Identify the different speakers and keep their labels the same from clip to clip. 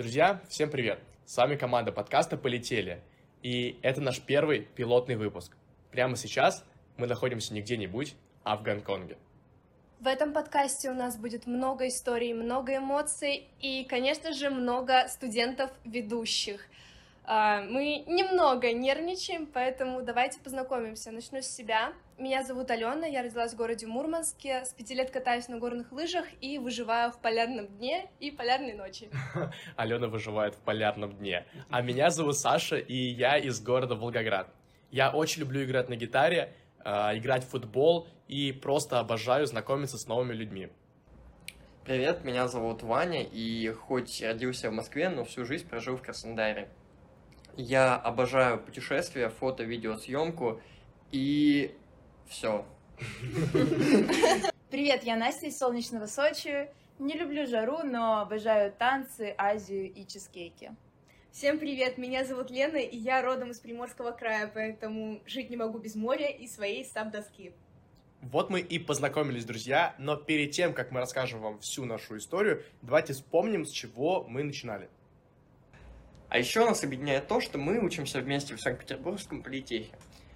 Speaker 1: Друзья, всем привет! С вами команда подкаста «Полетели». И это наш первый пилотный выпуск. Прямо сейчас мы находимся не где-нибудь, а в Гонконге.
Speaker 2: В этом подкасте у нас будет много историй, много эмоций и, конечно же, много студентов-ведущих. А, мы немного нервничаем, поэтому давайте познакомимся. Начну с себя. Меня зовут Алена, я родилась в городе Мурманске, с пяти лет катаюсь на горных лыжах и выживаю в полярном дне и полярной ночи.
Speaker 1: Алена выживает в полярном дне. А меня зовут Саша, и я из города Волгоград. Я очень люблю играть на гитаре, а, играть в футбол и просто обожаю знакомиться с новыми людьми.
Speaker 3: Привет, меня зовут Ваня, и хоть родился в Москве, но всю жизнь прожил в Краснодаре. Я обожаю путешествия, фото, видеосъемку и все.
Speaker 4: Привет, я Настя из солнечного Сочи. Не люблю жару, но обожаю танцы, Азию и чизкейки.
Speaker 5: Всем привет, меня зовут Лена, и я родом из Приморского края, поэтому жить не могу без моря и своей саб-доски.
Speaker 1: Вот мы и познакомились, друзья, но перед тем, как мы расскажем вам всю нашу историю, давайте вспомним, с чего мы начинали.
Speaker 3: А еще нас объединяет то, что мы учимся вместе в Санкт-Петербургском политехе.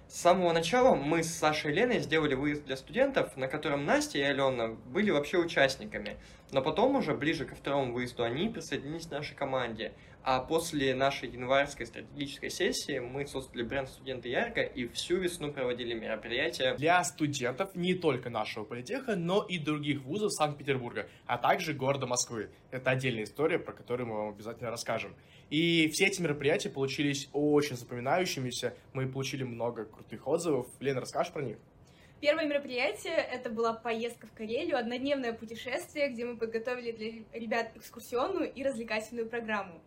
Speaker 3: С самого начала мы с Сашей и Леной сделали выезд для студентов, на котором Настя и Алена были вообще участниками. Но потом уже, ближе ко второму выезду, они присоединились к нашей команде. А после нашей январской стратегической сессии мы создали бренд «Студенты Ярко» и всю весну проводили мероприятия.
Speaker 1: Для студентов не только нашего политеха, но и других вузов Санкт-Петербурга, а также города Москвы. Это отдельная история, про которую мы вам обязательно расскажем. И все эти мероприятия получились очень запоминающимися. Мы получили много крутых отзывов. Лена, расскажешь про них?
Speaker 5: Первое мероприятие — это была поездка в Карелию, однодневное путешествие, где мы подготовили для ребят экскурсионную и развлекательную программу.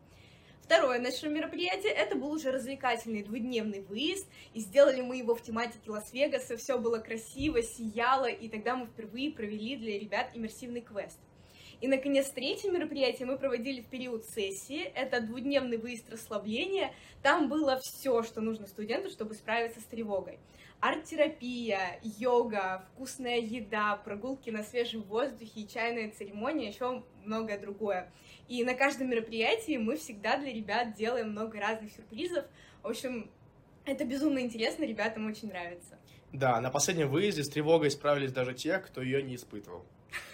Speaker 5: Второе наше мероприятие, это был уже развлекательный двудневный выезд, и сделали мы его в тематике Лас-Вегаса, все было красиво, сияло, и тогда мы впервые провели для ребят иммерсивный квест. И, наконец, третье мероприятие мы проводили в период сессии. Это двудневный выезд расслабления. Там было все, что нужно студенту, чтобы справиться с тревогой. Арт-терапия, йога, вкусная еда, прогулки на свежем воздухе, чайная церемония, еще многое другое. И на каждом мероприятии мы всегда для ребят делаем много разных сюрпризов. В общем, это безумно интересно, ребятам очень нравится.
Speaker 1: Да, на последнем выезде с тревогой справились даже те, кто ее не испытывал.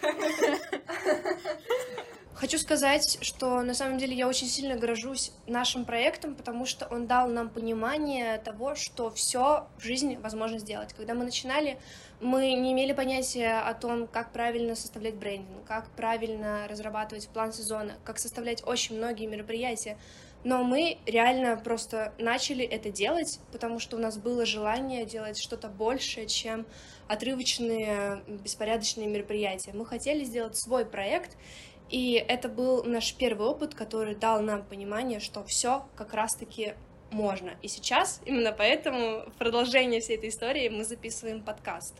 Speaker 2: Хочу сказать, что на самом деле я очень сильно горжусь нашим проектом, потому что он дал нам понимание того, что все в жизни возможно сделать. Когда мы начинали, мы не имели понятия о том, как правильно составлять брендинг, как правильно разрабатывать план сезона, как составлять очень многие мероприятия. Но мы реально просто начали это делать, потому что у нас было желание делать что-то большее, чем отрывочные, беспорядочные мероприятия. Мы хотели сделать свой проект, и это был наш первый опыт, который дал нам понимание, что все как раз-таки можно. И сейчас именно поэтому в продолжение всей этой истории мы записываем подкаст.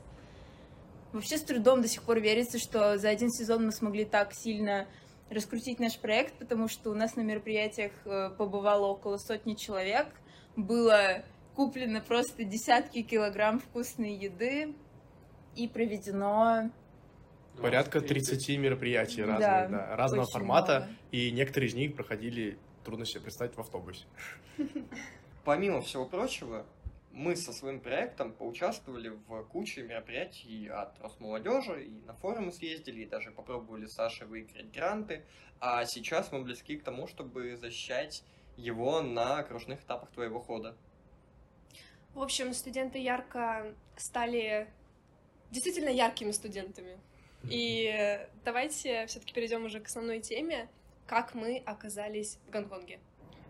Speaker 4: Вообще с трудом до сих пор верится, что за один сезон мы смогли так сильно раскрутить наш проект, потому что у нас на мероприятиях э, побывало около сотни человек, было куплено просто десятки килограмм вкусной еды и проведено
Speaker 1: Порядка 30 мероприятий разных, да, да, разного формата, много. и некоторые из них проходили, трудно себе представить, в автобусе.
Speaker 3: Помимо всего прочего, мы со своим проектом поучаствовали в куче мероприятий от Росмолодежи, и на форумы съездили, и даже попробовали с Сашей выиграть гранты, а сейчас мы близки к тому, чтобы защищать его на окружных этапах твоего хода.
Speaker 2: В общем, студенты ярко стали действительно яркими студентами. И давайте все-таки перейдем уже к основной теме, как мы оказались в Гонконге.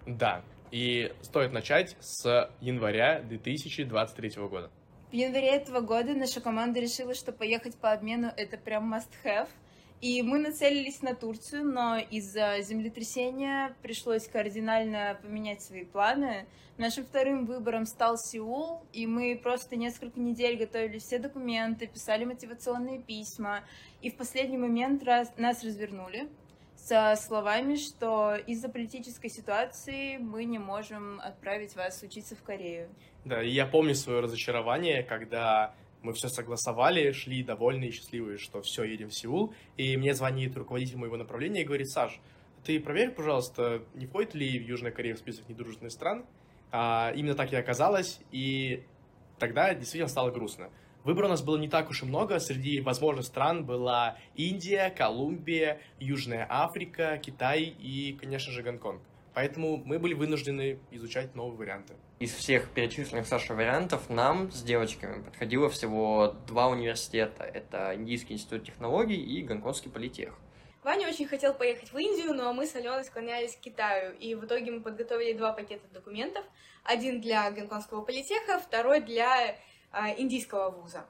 Speaker 1: Да, и стоит начать с января 2023 года.
Speaker 4: В январе этого года наша команда решила, что поехать по обмену это прям must-have. И мы нацелились на Турцию, но из-за землетрясения пришлось кардинально поменять свои планы. Нашим вторым выбором стал Сеул, и мы просто несколько недель готовили все документы, писали мотивационные письма, и в последний момент раз, нас развернули со словами, что из-за политической ситуации мы не можем отправить вас учиться в Корею.
Speaker 1: Да, и я помню свое разочарование, когда мы все согласовали, шли довольные счастливые, что все, едем в Сеул. И мне звонит руководитель моего направления и говорит, Саш, ты проверь, пожалуйста, не входит ли Южная Корея в список недружественных стран. А, именно так и оказалось, и тогда действительно стало грустно. Выбора у нас было не так уж и много. Среди возможных стран была Индия, Колумбия, Южная Африка, Китай и, конечно же, Гонконг. Поэтому мы были вынуждены изучать новые варианты.
Speaker 3: Из всех перечисленных Сашей вариантов нам с девочками подходило всего два университета. Это Индийский институт технологий и Гонконгский политех.
Speaker 5: Ваня очень хотел поехать в Индию, но мы с Аленой склонялись к Китаю. И в итоге мы подготовили два пакета документов. Один для Гонконгского политеха, второй для а, индийского вуза.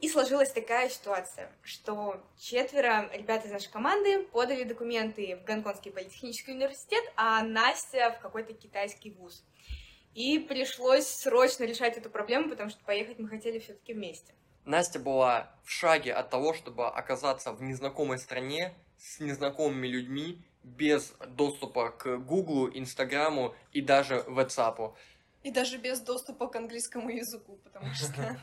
Speaker 5: И сложилась такая ситуация, что четверо ребят из нашей команды подали документы в Гонконгский политехнический университет, а Настя в какой-то китайский вуз. И пришлось срочно решать эту проблему, потому что поехать мы хотели все-таки вместе.
Speaker 3: Настя была в шаге от того, чтобы оказаться в незнакомой стране с незнакомыми людьми, без доступа к Гуглу, Инстаграму и даже WhatsApp.
Speaker 6: И даже без доступа к английскому языку, потому что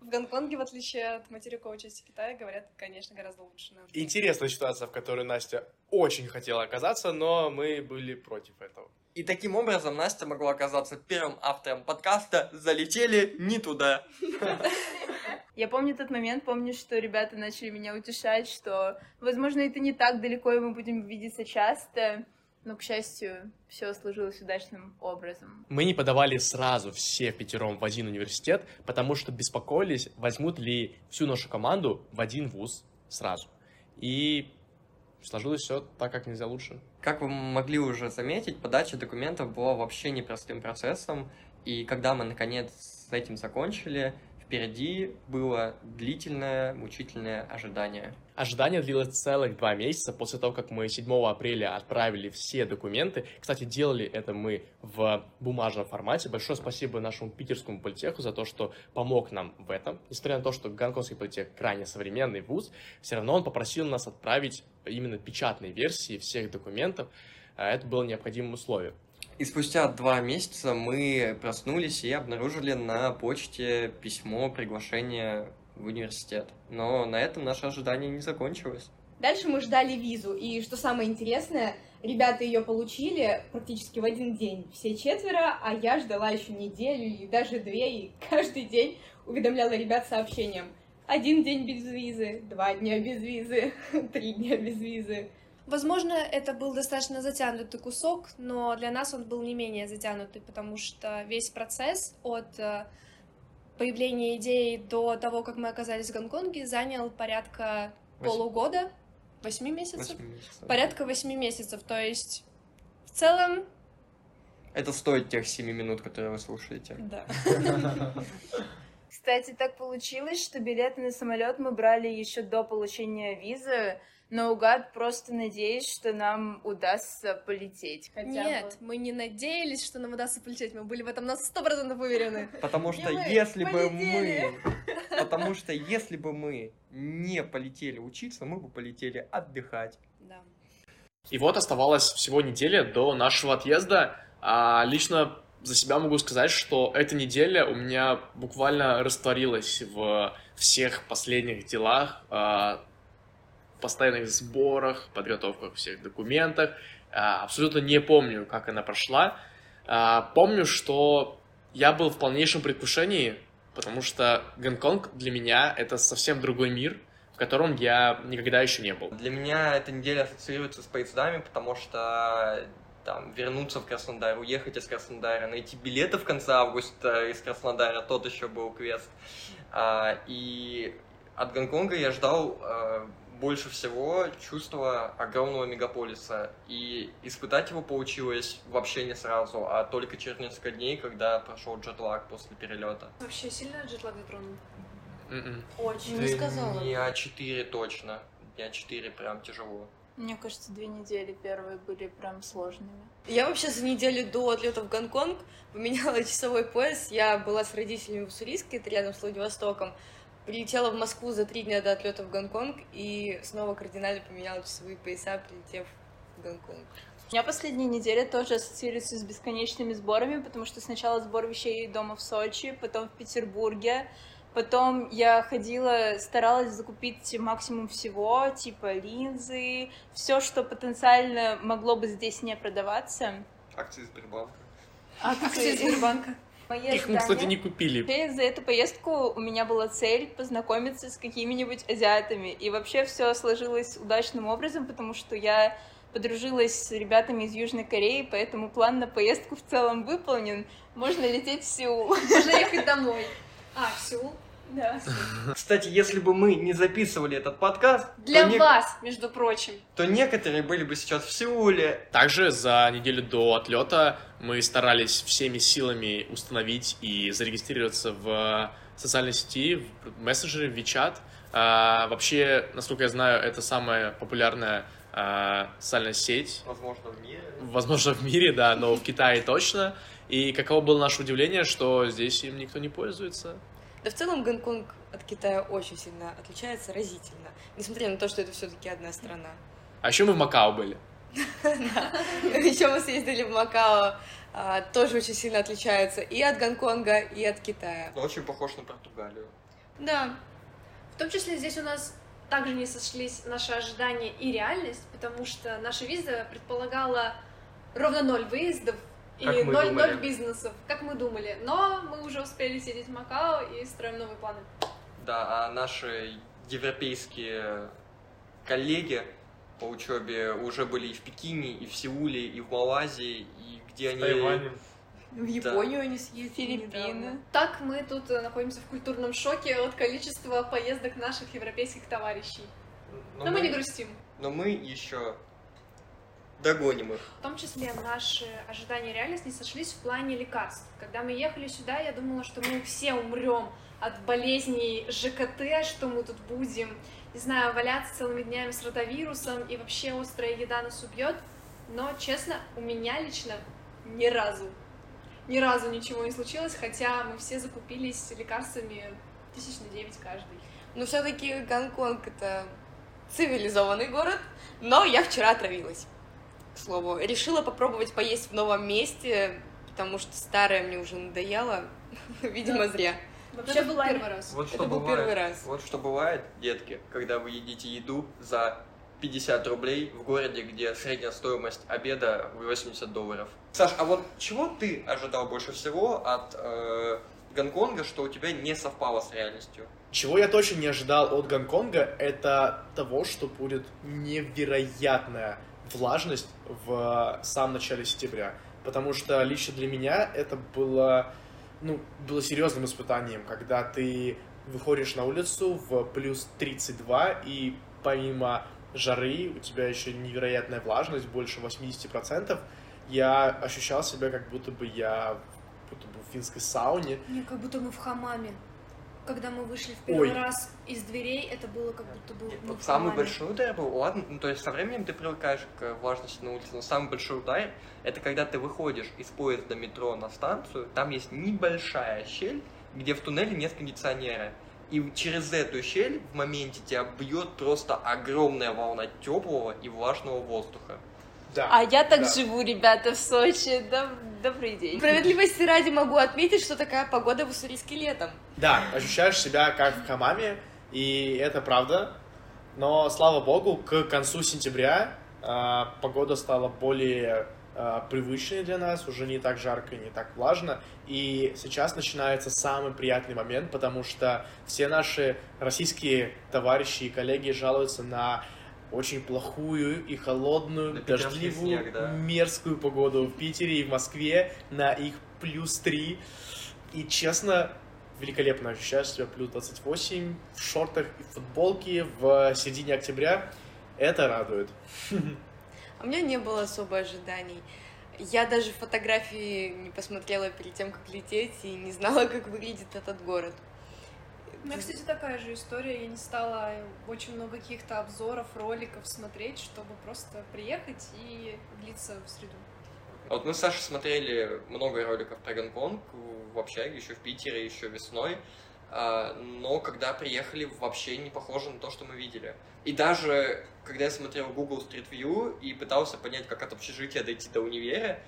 Speaker 6: в Гонконге, в отличие от материковой части Китая, говорят, конечно, гораздо лучше.
Speaker 1: Интересная ситуация, в которой Настя очень хотела оказаться, но мы были против этого.
Speaker 3: И таким образом Настя могла оказаться первым автором подкаста «Залетели не туда».
Speaker 4: Я помню тот момент, помню, что ребята начали меня утешать, что, возможно, это не так далеко, и мы будем видеться часто. Но, к счастью, все сложилось удачным образом.
Speaker 1: Мы не подавали сразу все пятером в один университет, потому что беспокоились, возьмут ли всю нашу команду в один вуз сразу. И сложилось все так, как нельзя лучше.
Speaker 3: Как вы могли уже заметить, подача документов была вообще непростым процессом, и когда мы наконец с этим закончили, впереди было длительное, мучительное ожидание.
Speaker 1: Ожидание длилось целых два месяца после того, как мы 7 апреля отправили все документы. Кстати, делали это мы в бумажном формате. Большое спасибо нашему питерскому политеху за то, что помог нам в этом. Несмотря на то, что Гонконгский политех крайне современный вуз, все равно он попросил нас отправить именно печатные версии всех документов. А это было необходимым условием.
Speaker 3: И спустя два месяца мы проснулись и обнаружили на почте письмо приглашение в университет. Но на этом наше ожидание не закончилось.
Speaker 5: Дальше мы ждали визу, и что самое интересное, ребята ее получили практически в один день, все четверо, а я ждала еще неделю или даже две, и каждый день уведомляла ребят сообщением. Один день без визы, два дня без визы, три дня без визы.
Speaker 6: Возможно, это был достаточно затянутый кусок, но для нас он был не менее затянутый, потому что весь процесс от э, появления идеи до того, как мы оказались в Гонконге, занял порядка Восемь. полугода, восьми месяцев? месяцев. Порядка восьми месяцев, то есть в целом...
Speaker 3: Это стоит тех семи минут, которые вы слушаете.
Speaker 6: Да.
Speaker 4: Кстати, так получилось, что билеты на самолет мы брали еще до получения визы, наугад просто надеюсь, что нам удастся полететь.
Speaker 6: Хотя Нет, бы. мы не надеялись, что нам удастся полететь, мы были в этом на сто процентов уверены.
Speaker 3: Потому что если бы мы... Потому что если бы мы не полетели учиться, мы бы полетели отдыхать.
Speaker 6: Да.
Speaker 1: И вот оставалось всего неделя до нашего отъезда. А лично за себя могу сказать, что эта неделя у меня буквально растворилась в всех последних делах, а, постоянных сборах, подготовках всех документах. А, абсолютно не помню, как она прошла. А, помню, что я был в полнейшем предвкушении, потому что Гонконг для меня это совсем другой мир, в котором я никогда еще не был.
Speaker 3: Для меня эта неделя ассоциируется с поездами, потому что там, вернуться в Краснодар, уехать из Краснодара, найти билеты в конце августа из Краснодара, тот еще был квест. А, и от Гонконга я ждал больше всего чувство огромного мегаполиса. И испытать его получилось вообще не сразу, а только через несколько дней, когда прошел джетлаг после перелета.
Speaker 6: Вообще сильно джетлаг затронул?
Speaker 3: М-м.
Speaker 6: Очень.
Speaker 3: Ты не сказала. Не А4 точно. Не А4 прям тяжело.
Speaker 4: Мне кажется, две недели первые были прям сложными.
Speaker 5: Я вообще за неделю до отлета в Гонконг поменяла часовой пояс. Я была с родителями в Уссурийске, это рядом с Владивостоком. Прилетела в Москву за три дня до отлета в Гонконг и снова кардинально поменяла часовые пояса, прилетев в Гонконг.
Speaker 4: У меня последняя неделя тоже ассоциируется с бесконечными сборами, потому что сначала сбор вещей дома в Сочи, потом в Петербурге, Потом я ходила, старалась закупить максимум всего, типа линзы, все, что потенциально могло бы здесь не продаваться.
Speaker 3: Акции Сбербанка.
Speaker 6: Акции Сбербанка.
Speaker 4: Мои
Speaker 1: Их мы, кстати, не купили.
Speaker 4: Вообще, за эту поездку у меня была цель познакомиться с какими-нибудь азиатами. И вообще все сложилось удачным образом, потому что я подружилась с ребятами из Южной Кореи, поэтому план на поездку в целом выполнен. Можно лететь в Сеул.
Speaker 6: Можно ехать домой. А, Сеул?
Speaker 4: Да.
Speaker 3: Кстати, если бы мы не записывали этот подкаст,
Speaker 6: Для
Speaker 3: не-
Speaker 6: вас, между прочим.
Speaker 3: то некоторые были бы сейчас в Сеуле.
Speaker 1: Также за неделю до отлета мы старались всеми силами установить и зарегистрироваться в социальной сети, в мессенджере, в WeChat. А, вообще, насколько я знаю, это самая популярная а, социальная сеть,
Speaker 3: Возможно, в мире.
Speaker 1: возможно, в мире, да, но в Китае точно. И каково было наше удивление, что здесь им никто не пользуется.
Speaker 7: Да в целом Гонконг от Китая очень сильно отличается, разительно. Несмотря на то, что это все-таки одна страна.
Speaker 1: А еще мы в Макао были.
Speaker 7: Еще мы съездили в Макао, а, тоже очень сильно отличается и от Гонконга, и от Китая.
Speaker 3: Очень похож на Португалию.
Speaker 6: Да. В том числе здесь у нас также не сошлись наши ожидания и реальность, потому что наша виза предполагала ровно ноль выездов и
Speaker 3: Как мы
Speaker 6: ноль, ноль бизнесов, как мы думали. Но мы уже успели сидеть в Макао и строим новые планы.
Speaker 3: Да, а наши европейские коллеги по учебе уже были и в Пекине, и в Сеуле, и в Малайзии, и где они...
Speaker 7: В Японию они съездили
Speaker 4: Филиппины.
Speaker 7: недавно.
Speaker 6: Так мы тут э, находимся в культурном шоке от количества поездок наших европейских товарищей.
Speaker 3: Но,
Speaker 6: Но мы не грустим.
Speaker 3: но мы еще догоним их.
Speaker 6: В том числе наши ожидания и реальность не сошлись в плане лекарств. Когда мы ехали сюда, я думала, что мы все умрем от болезней ЖКТ, что мы тут будем, не знаю, валяться целыми днями с ротавирусом и вообще острая еда нас убьет. Но, честно, у меня лично ни разу, ни разу ничего не случилось, хотя мы все закупились лекарствами тысяч на девять каждый.
Speaker 7: Но все-таки Гонконг это цивилизованный город, но я вчера отравилась. Слову, решила попробовать поесть в новом месте, потому что старое мне уже надоело. Видимо, зря.
Speaker 6: Вообще
Speaker 4: Это
Speaker 6: был
Speaker 4: была-
Speaker 6: первый раз.
Speaker 3: Вот
Speaker 7: Это был первый раз.
Speaker 3: Вот что бывает, детки, когда вы едите еду за 50 рублей в городе, где средняя стоимость обеда 80 долларов. Саш, а вот чего ты ожидал больше всего от э, Гонконга, что у тебя не совпало с реальностью?
Speaker 1: Чего я точно не ожидал от Гонконга, это того, что будет невероятная влажность в самом начале сентября. Потому что лично для меня это было, ну, было серьезным испытанием, когда ты выходишь на улицу в плюс 32, и помимо жары у тебя еще невероятная влажность, больше 80%. Я ощущал себя, как будто бы я будто бы в финской сауне,
Speaker 6: Не, как будто мы в хамаме. Когда мы вышли в первый
Speaker 1: Ой.
Speaker 6: раз из дверей, это было как будто бы
Speaker 3: Самый большой удар был, ладно, ну, то есть со временем ты привыкаешь к влажности на улице, но самый большой удар это когда ты выходишь из поезда метро на станцию, там есть небольшая щель, где в туннеле нет кондиционера. И через эту щель в моменте тебя бьет просто огромная волна теплого и влажного воздуха.
Speaker 1: Да.
Speaker 4: А я так
Speaker 1: Да.
Speaker 4: живу, ребята, в Сочи. Доб- Добрый день.
Speaker 7: Справедливости ради могу отметить, что такая погода в Уссурийске летом.
Speaker 1: Да, ощущаешь себя как в хамаме, и это правда. Но, слава богу, к концу сентября а, погода стала более а, привычной для нас, уже не так жарко и не так влажно. И сейчас начинается самый приятный момент, потому что все наши российские товарищи и коллеги жалуются на очень плохую и холодную,
Speaker 3: На
Speaker 1: дождливую,
Speaker 3: снег, да.
Speaker 1: мерзкую погоду в Питере и в Москве на их плюс 3. И честно, великолепно ощущаю себя плюс 28 в шортах и футболке в середине октября. Это радует.
Speaker 7: А у меня не было особо ожиданий. Я даже фотографии не посмотрела перед тем, как лететь, и не знала, как выглядит этот город.
Speaker 6: У меня, кстати, такая же история. Я не стала очень много каких-то обзоров, роликов смотреть, чтобы просто приехать и влиться в среду.
Speaker 3: А Вот мы с Сашей смотрели много роликов про Гонконг в общаге, еще в Питере, еще весной. А, Но когда приехали, вообще не похоже на то, что мы видели. И даже когда я смотрел Google Street View и пытался понять, как от общежития дойти до универа,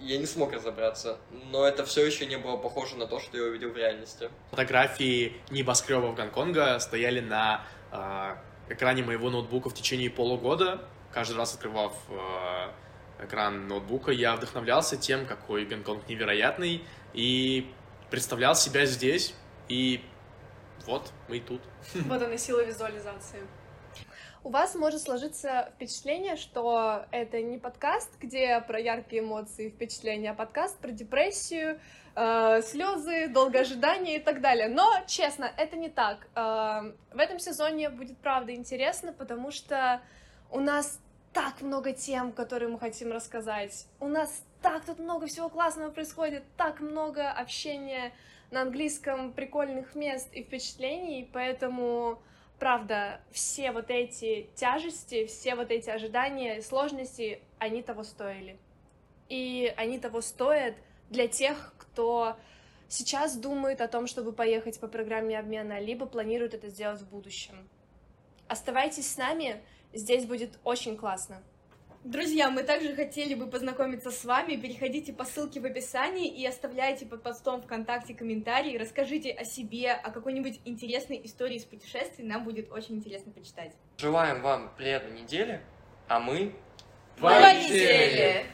Speaker 3: я не смог разобраться. Но это все еще не было похоже на то, что я увидел в реальности.
Speaker 1: Фотографии небоскребов Гонконга стояли на э, экране моего ноутбука в течение полугода. Каждый раз открывав э, экран ноутбука, я вдохновлялся тем, какой Гонконг невероятный, и представлял себя здесь, и вот мы и тут.
Speaker 8: Вот она сила визуализации.
Speaker 6: У вас может сложиться впечатление, что это не подкаст, где про яркие эмоции и впечатления, а подкаст про депрессию, э, слезы, долгое ожидание и так далее. Но, честно, это не так. Э, в этом сезоне будет правда интересно, потому что у нас так много тем, которые мы хотим рассказать. У нас так тут много всего классного происходит, так много общения на английском, прикольных мест и впечатлений, поэтому правда, все вот эти тяжести, все вот эти ожидания, сложности, они того стоили. И они того стоят для тех, кто сейчас думает о том, чтобы поехать по программе обмена, либо планирует это сделать в будущем. Оставайтесь с нами, здесь будет очень классно.
Speaker 5: Друзья, мы также хотели бы познакомиться с вами. Переходите по ссылке в описании и оставляйте под постом ВКонтакте комментарии. Расскажите о себе, о какой-нибудь интересной истории из путешествий. Нам будет очень интересно почитать.
Speaker 3: Желаем вам приятной недели, а мы...
Speaker 7: Полетели!
Speaker 3: Полетели!